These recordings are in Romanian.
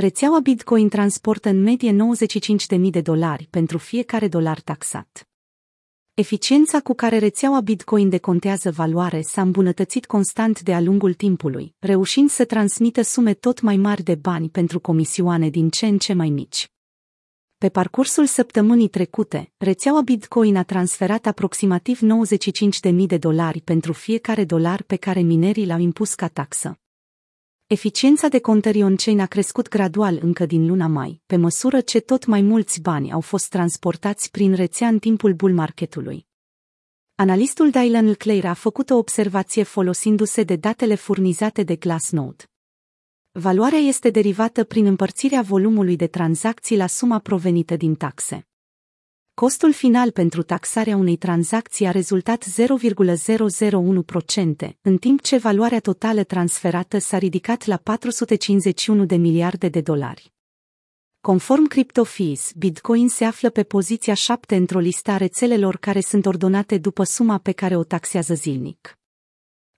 rețeaua Bitcoin transportă în medie 95.000 de dolari pentru fiecare dolar taxat. Eficiența cu care rețeaua Bitcoin decontează valoare s-a îmbunătățit constant de-a lungul timpului, reușind să transmită sume tot mai mari de bani pentru comisioane din ce în ce mai mici. Pe parcursul săptămânii trecute, rețeaua Bitcoin a transferat aproximativ 95.000 de dolari pentru fiecare dolar pe care minerii l-au impus ca taxă. Eficiența de contări on-chain a crescut gradual încă din luna mai, pe măsură ce tot mai mulți bani au fost transportați prin rețea în timpul bull marketului. Analistul Dylan Clare a făcut o observație folosindu-se de datele furnizate de Glassnode. Valoarea este derivată prin împărțirea volumului de tranzacții la suma provenită din taxe. Costul final pentru taxarea unei tranzacții a rezultat 0,001%, în timp ce valoarea totală transferată s-a ridicat la 451 de miliarde de dolari. Conform CryptoFees, Bitcoin se află pe poziția 7 într-o listă a rețelelor care sunt ordonate după suma pe care o taxează zilnic.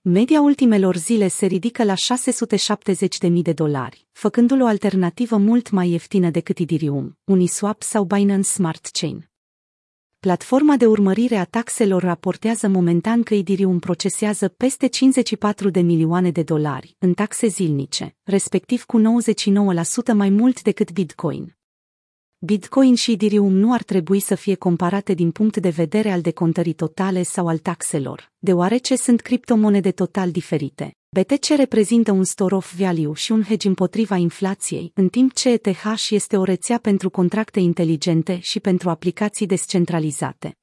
Media ultimelor zile se ridică la 670.000 de dolari, făcându-l o alternativă mult mai ieftină decât Ethereum, Uniswap sau Binance Smart Chain. Platforma de urmărire a taxelor raportează momentan că Ethereum procesează peste 54 de milioane de dolari în taxe zilnice, respectiv cu 99% mai mult decât Bitcoin. Bitcoin și Ethereum nu ar trebui să fie comparate din punct de vedere al decontării totale sau al taxelor, deoarece sunt criptomonede total diferite. BTC reprezintă un store of value și un hedge împotriva inflației, în timp ce ETH este o rețea pentru contracte inteligente și pentru aplicații descentralizate.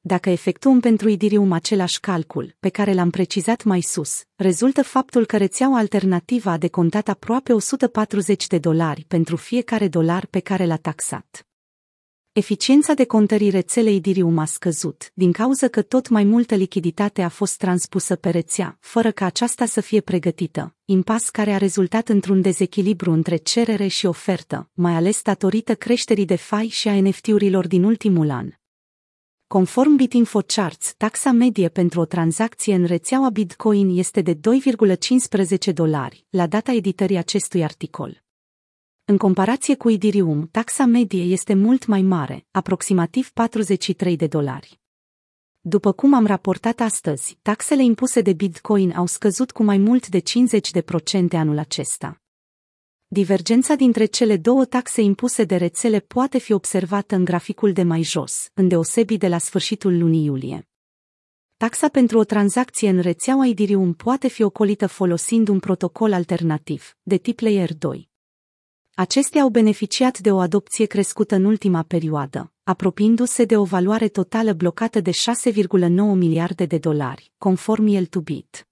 Dacă efectuăm pentru Ethereum același calcul, pe care l-am precizat mai sus, rezultă faptul că rețeaua alternativă a decontat aproape 140 de dolari pentru fiecare dolar pe care l-a taxat. Eficiența de contării rețelei Ethereum a scăzut, din cauza că tot mai multă lichiditate a fost transpusă pe rețea, fără ca aceasta să fie pregătită, impas care a rezultat într-un dezechilibru între cerere și ofertă, mai ales datorită creșterii de fai și a NFT-urilor din ultimul an. Conform BitInfoCharts, taxa medie pentru o tranzacție în rețeaua Bitcoin este de 2,15 dolari, la data editării acestui articol. În comparație cu Ethereum, taxa medie este mult mai mare, aproximativ 43 de dolari. După cum am raportat astăzi, taxele impuse de Bitcoin au scăzut cu mai mult de 50% anul acesta. Divergența dintre cele două taxe impuse de rețele poate fi observată în graficul de mai jos, îndeosebi de la sfârșitul lunii iulie. Taxa pentru o tranzacție în rețeaua Ethereum poate fi ocolită folosind un protocol alternativ, de tip Layer 2. Acestea au beneficiat de o adopție crescută în ultima perioadă, apropiindu-se de o valoare totală blocată de 6,9 miliarde de dolari, conform el to bit.